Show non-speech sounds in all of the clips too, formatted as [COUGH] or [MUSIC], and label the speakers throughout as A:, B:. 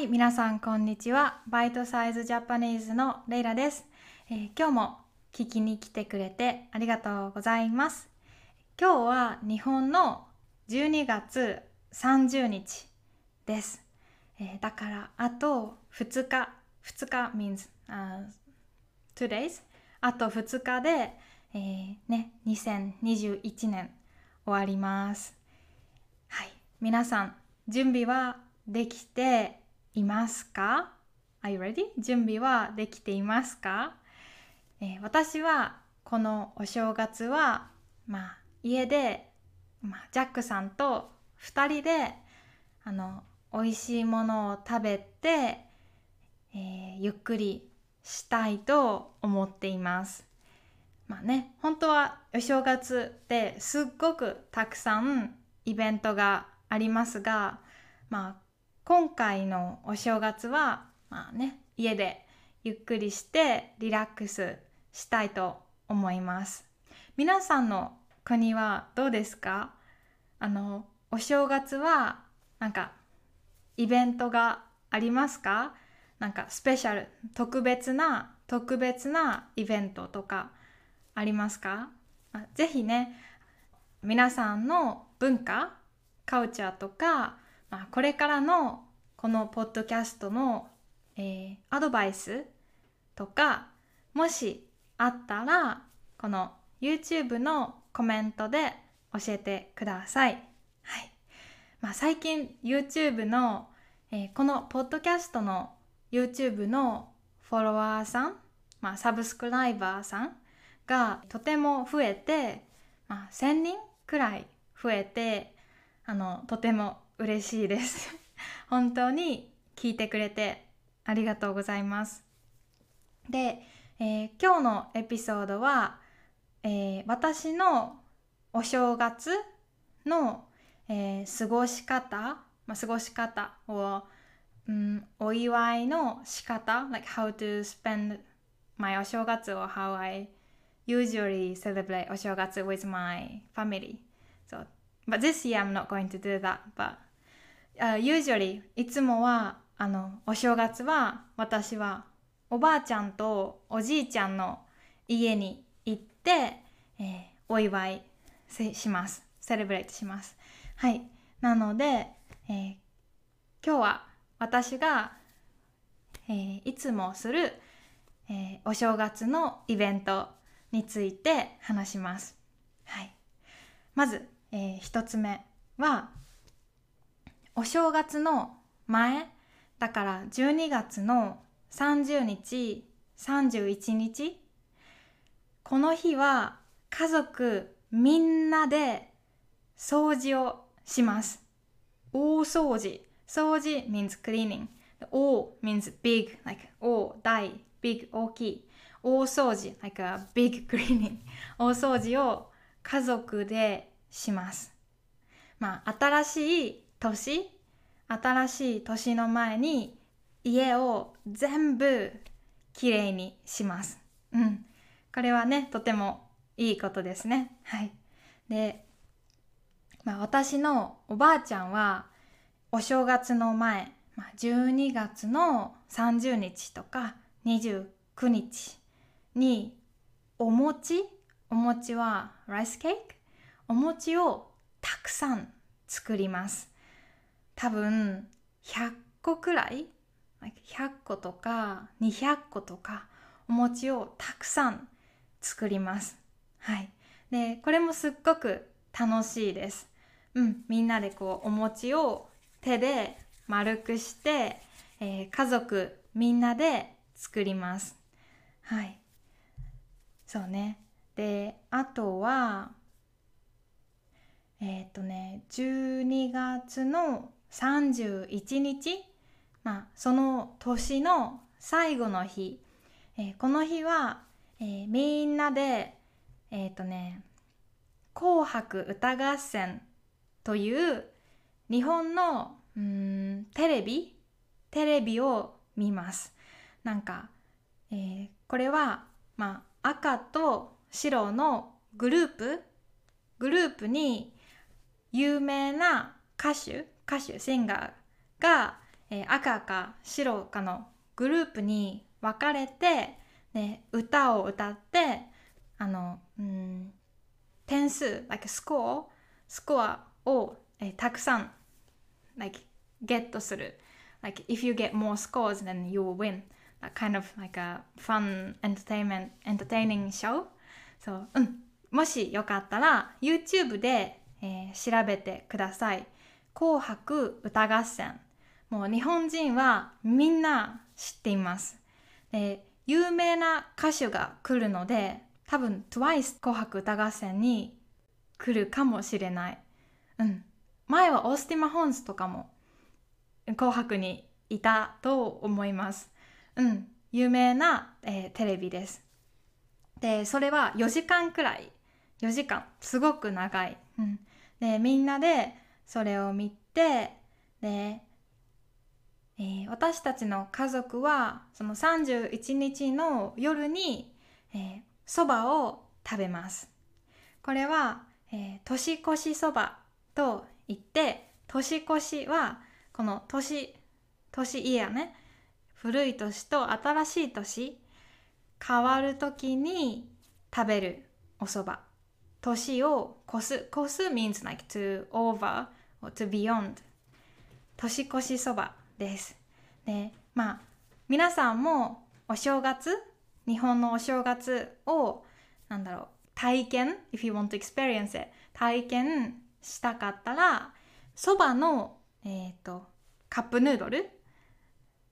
A: はい、皆さんこんにちは。バイトサイズジャパニーズのレイラです、えー、今日も聞きに来てくれてありがとうございます。今日は日本の12月30日です。えー、だからあと2日、2日 means、uh, two days あと2日で、えー、ね、2021年終わります。はい、皆さん準備はできていますか ?Are you ready? 準備はできていますか、えー、私はこのお正月は、まあ、家で、まあ、ジャックさんと2人であの美味しいものを食べて、えー、ゆっくりしたいと思っています。まあね、本当はお正月ってすっごくたくさんイベントがありますが、まあ今回のお正月は、まあね、家でゆっくりしてリラックスしたいと思います。皆さんの国はどうですか？あの、お正月はなんかイベントがありますか？なんかスペシャル、特別な、特別なイベントとかありますか？ぜひね、皆さんの文化、カルチャーとかまあ、これからのこのポッドキャストの、えー、アドバイスとかもしあったらこの YouTube のコメントで教えてください。はいまあ、最近 YouTube の、えー、このポッドキャストの YouTube のフォロワーさん、まあ、サブスクライバーさんがとても増えて、まあ、1000人くらい増えてあのとても嬉しいです本当に聞いてくれてありがとうございますで、えー、今日のエピソードは、えー、私のお正月の、えー、過ごし方、まあ、過ごし方を、うん、お祝いの仕方 like how to spend my お正月 or how I usually celebrate お正月 with my family so but this year I'm not going to do that but uh, usually いつもはあのお正月は私はおばあちゃんとおじいちゃんの家に行って、えー、お祝いします。セレブレイトします。はい。なので、えー、今日は私が、えー、いつもする、えー、お正月のイベントについて話します。はい。まず、えー、一つ目はお正月の前だから12月の30日31日この日は家族みんなで掃除をします。大掃除。掃除 means cleaning 大 means big like 大大。big 大きい。大掃除。Like a big [LAUGHS] cleaning 大掃除を家族でします。まあ新しい年？新しい年の前に家を全部きれいにします。うん。これはね、とてもいいことですね。はい。で、まあ、私のおばあちゃんはお正月の前、まあ、12月の30日とか29日にお餅お餅はライスケーキお餅をたくさん作ります多分100個くらい？100個とか200個とかお餅をたくさん作ります。はい。で、これもすっごく楽しいです。うん、みんなでこうお餅を手で丸くして、えー、家族みんなで作ります。はい。そうね。で、あとは、えっ、とね、12月の31日、まあ、その年の最後の日、えー、この日は、えー、みんなでえっ、ー、とね「紅白歌合戦」という日本のうんテレビテレビを見ます。なんか、えー、これは、まあ、赤と白のグループグループに有名な歌手歌手シンガーが、えー、赤か白かのグループに分かれて、ね、歌を歌ってあの、うん、点数 like スコアスコアを、えー、たくさん like ゲットする like if you get more scores then you will win that kind of like a fun entertainment entertaining show そううんもしよかったら YouTube で、えー、調べてください紅白歌合戦もう日本人はみんな知っていますで有名な歌手が来るので多分 TWICE 紅白歌合戦に来るかもしれないうん前はオースティマ・ホンスとかも紅白にいたと思います。うん、有名な、えー、テレビです。で、それは4時間くらい。4時間。すごく長い。うん、で、みんなでそれを見て、で、えー、私たちの家族はその31日の夜にそば、えー、を食べます。これは、えー、年越しそばと言って年越しはこの年年イヤーね古い年と新しい年変わる時に食べるお蕎麦年を越す越す means like to over to beyond 年越しそばですでまあ皆さんもお正月日本のお正月をなんだろう体験 if you want to experience it 体験したかったらそばのえっ、ー、とカップヌードル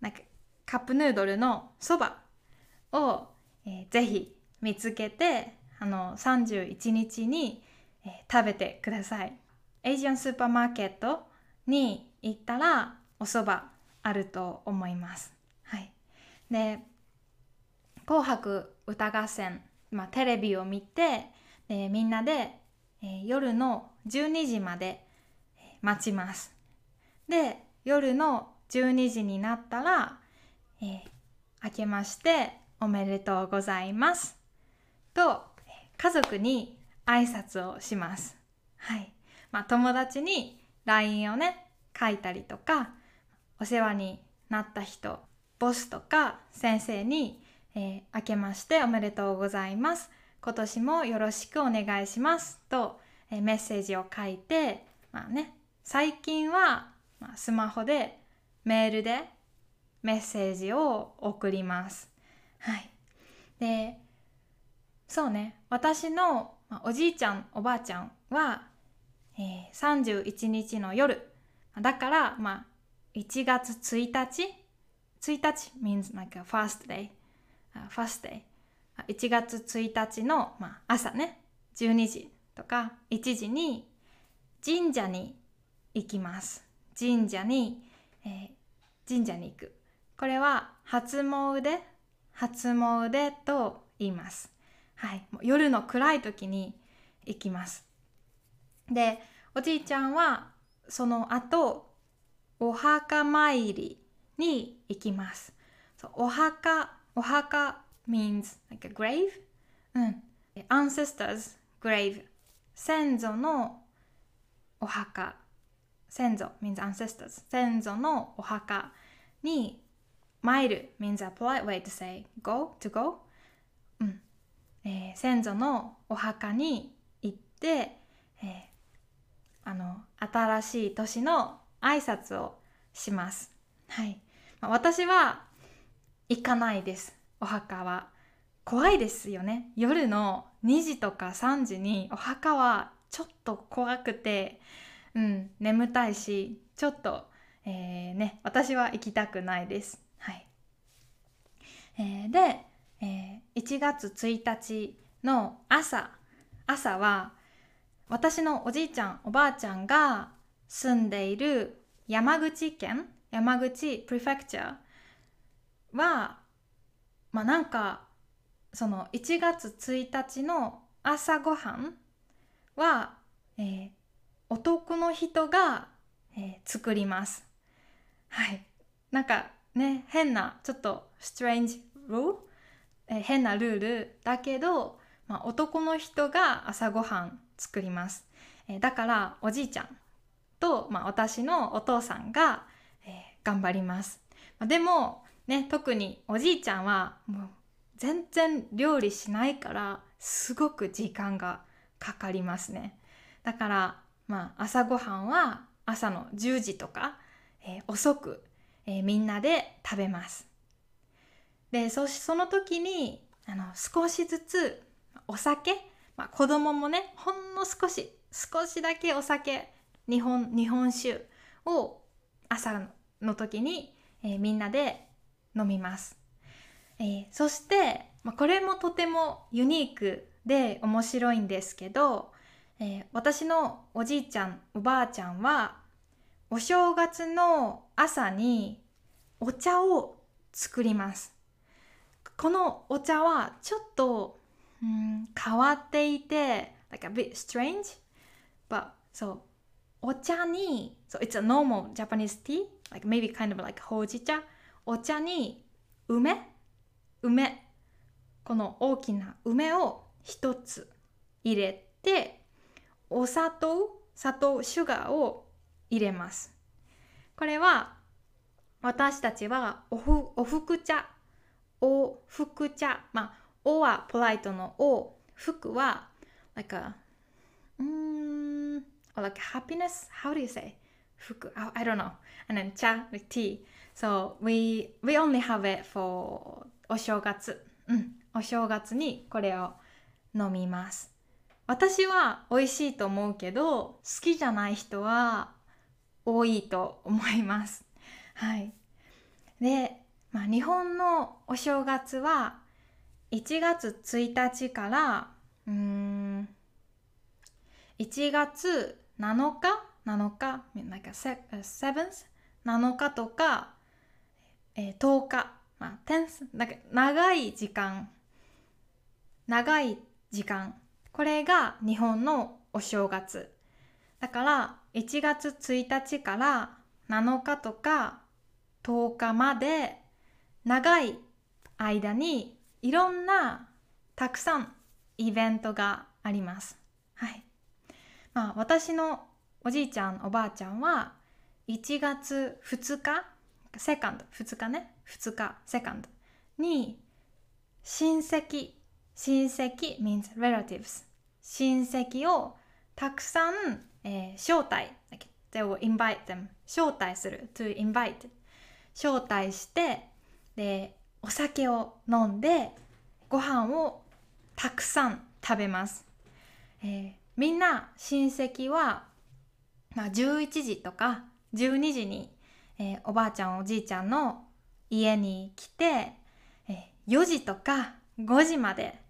A: なんかカップヌードルのそばを、えー、ぜひ見つけてあの31日に、えー、食べてください。エイジアンスーパーマーケットに行ったらお蕎麦あると思います。はい、で「紅白歌合戦」まあ、テレビを見てでみんなで、えー、夜の12時まで待ちます。で夜の12時になったら、えー、明けましておめでとうございますと家族に挨拶をします。はい。まあ友達に LINE をね書いたりとかお世話になった人ボスとか先生に、えー、明けましておめでとうございます。今年もよろしくお願いしますと、えー、メッセージを書いてまあね最近は、まあ、スマホでメールでメッセージを送ります。はい。で、そうね、私の、まあおじいちゃん、おばあちゃんは、えー、31日の夜、だから、まあ、1月1日、1日 means like a first day, first day. 1月1日の、まあ、朝ね、12時とか1時に神社に行きます。神社にえー、神社に行く。これは初詣？初詣と言います、はい、夜の暗い時に行きます。でおじいちゃんはその後お墓参りに行きますお墓お墓 means like a grave うん ancestors grave 先祖のお墓先祖 means ancestors 先祖のお墓に参る means a polite way to say go to go、うんえー、先祖のお墓に行って、えー、あの新しい年の挨拶をします。はい、まあ、私は行かないです。お墓は怖いですよね。夜の2時とか3時にお墓はちょっと怖くてうん、眠たいしちょっと、えー、ね私は行きたくないです。はいえー、で、えー、1月1日の朝朝は私のおじいちゃんおばあちゃんが住んでいる山口県山口プレフェクチャーはまあなんかその1月1日の朝ごはんは、えー、男の人が、えー、作ります。はい。なんかね、変な、ちょっと strange rule、えー、変なルールだけど、まあ、男の人が朝ごはん作ります。えー、だからおじいちゃんと、まあ、私のお父さんが、えー、頑張ります。までもね特におじいちゃんはもう全然料理しないからすごく時間がかかりますね。だからまあ朝ごはんは朝の10時とか、えー、遅く、えー、みんなで食べます。でそしその時にあの少しずつお酒、まあ、子供もねほんの少し少しだけお酒日本日本酒を朝の時に、えー、みんなで飲みます、えー、そして、まあ、これもとてもユニークで面白いんですけど、えー、私のおじいちゃんおばあちゃんはお正月の朝にお茶を作ります。このお茶はちょっと、うん、変わっていて like a bit strange. But so お茶に so it's a normal Japanese tea. Like maybe kind of like ほうじ茶お茶に梅？梅。この大きな梅を一つ入れてお砂糖？砂糖シュガーを入れます。これは私たちはおふおふく茶おふく茶まあおはポライトのお服は like a うん or like happiness how do you say 服 I, I don't know and then 茶 like tea so we we only have it for お正月うんお正月にこれを飲みます私は美味しいと思うけど好きじゃない人は多いと思いますはいで、まあ、日本のお正月は1月1日からうん1月7日7日なんか7日とか、えー、10日まあ 10th だけ長い時間長い時間。これが日本のお正月。だから1月1日から7日とか10日まで長い間にいろんなたくさんイベントがあります。はい。まあ私のおじいちゃんおばあちゃんは1月2日セカンド2日ね。2日セカンド。に親戚。親戚 means relatives 親戚をたくさん、えー、招待 they will invite them 招待する。to invite 招待してでお酒を飲んでご飯をたくさん食べます、えー、みんな親戚は、まあ、11時とか12時に、えー、おばあちゃんおじいちゃんの家に来て、えー、4時とか5時まで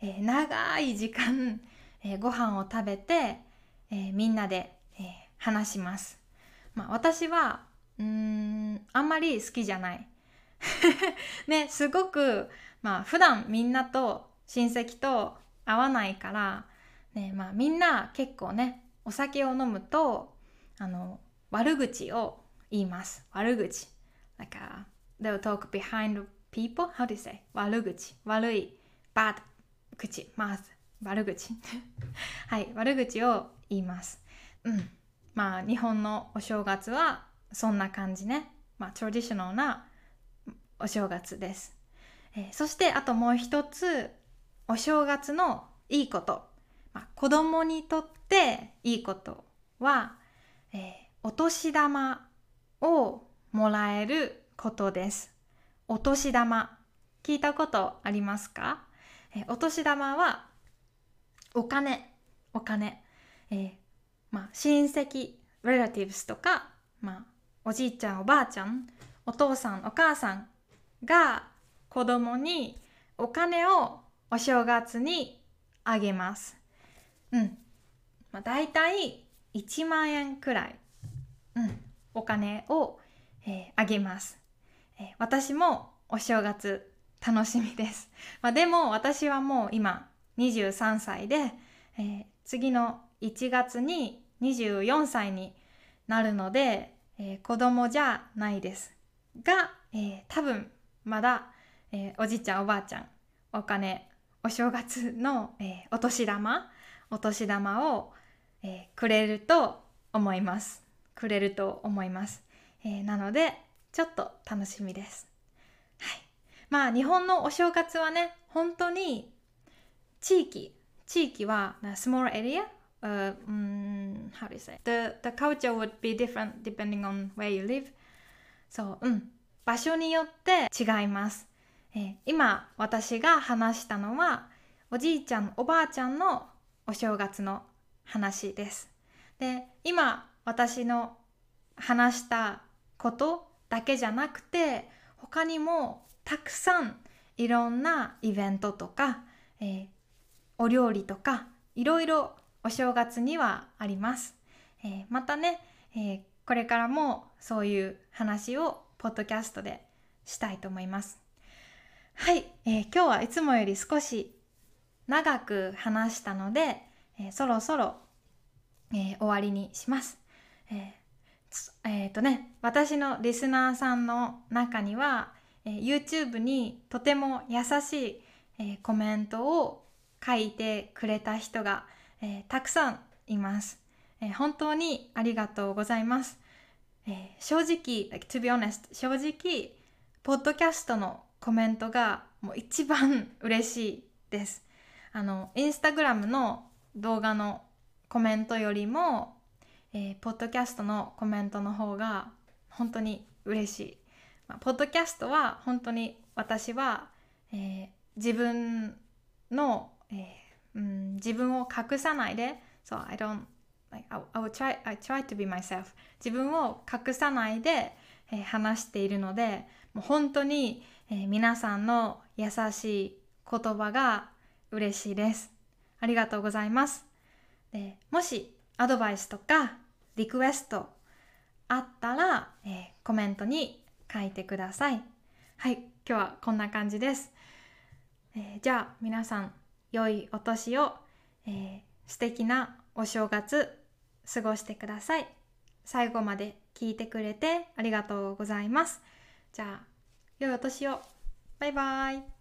A: えー、長い時間、えー、ご飯を食べて、えー、みんなで、え、話します。まあ、私はうんあんまり好きじゃない。[LAUGHS] ねすごくまあ普段みんなと親戚と会わないから、ねまあ、みんな結構ねお酒を飲むとあの悪口を言います。悪口。なんか they'll talk behind people? How do you say? 悪口。悪い。bad 口まず悪口 [LAUGHS] はい悪口を言いますうんまあ日本のお正月はそんな感じねまあトラディショナルなお正月です、えー、そしてあともう一つお正月のいいこと、まあ、子供にとっていいことは、えー、お年玉をもらえることです。お年玉聞いたことありますか？えお年玉はお金。お金、えー、まあ、親戚 relatives とか、まあ、おじいちゃんおばあちゃんお父さんお母さんが子供にお金をお正月にあげます。うん。まあ、大体1万円くらい、うん、お金を、えー、あげます、えー、私もお正月楽しみです。[LAUGHS] まあ、でも私はもう今23歳で、えー、次の1月に24歳になるので、えー、子供じゃないです。が、えー、多分まだ、えー、おじいちゃんおばあちゃんお金お正月の、えー、お年玉お年玉を、えー、くれると思います。くれると思います。え、なのでちょっと楽しみです。はい。まあ日本のお正月はね本当に地域地域は small area? Uh, um, how do you say? The the culture would be different depending on where you live. そううん。場所によって違います、えー、今私が話したのはおじいちゃんおばあちゃんのお正月の話です。で今私の話したことだけじゃなくて他にもたくさんいろんなイベントとか、えー、お料理とかいろいろお正月にはあります、えー、またね、えー、これからもそういう話をポッドキャストでしたいと思いますはい、えー、今日はいつもより少し長く話したので、えー、そろそろ、えー、終わりにします。えー、えー、とね、私のリスナーさんの中には、えー、YouTube にとても優しい、えー、コメントを書いてくれた人が、えー、たくさんいます、えー。本当にありがとうございます。えー、正直、like, to be honest, 正直、ポッドキャストのコメントがもう一番 [LAUGHS] 嬉しいです。あのインスタグラムの動画のコメントよりも、えー、ポッドキャストのコメントの方が本当に嬉しい、まあ、ポッドキャストは本当に私は、えー、自分の、えーうん、自分を隠さないで So I don't like, I, will try, I try to be myself 自分を隠さないで、えー、話しているのでもう本当に、えー、皆さんの優しい言葉が嬉しいです。ありがとうございます。でもしアドバイスとかリクエストあったら、えー、コメントに書いてください。はい、今日はこんな感じです。え、じゃあ皆さん良いお年を、えー、素敵なお正月過ごしてください。最後まで聞いてくれてありがとうございます。じゃあ良いお年を。バイバイ。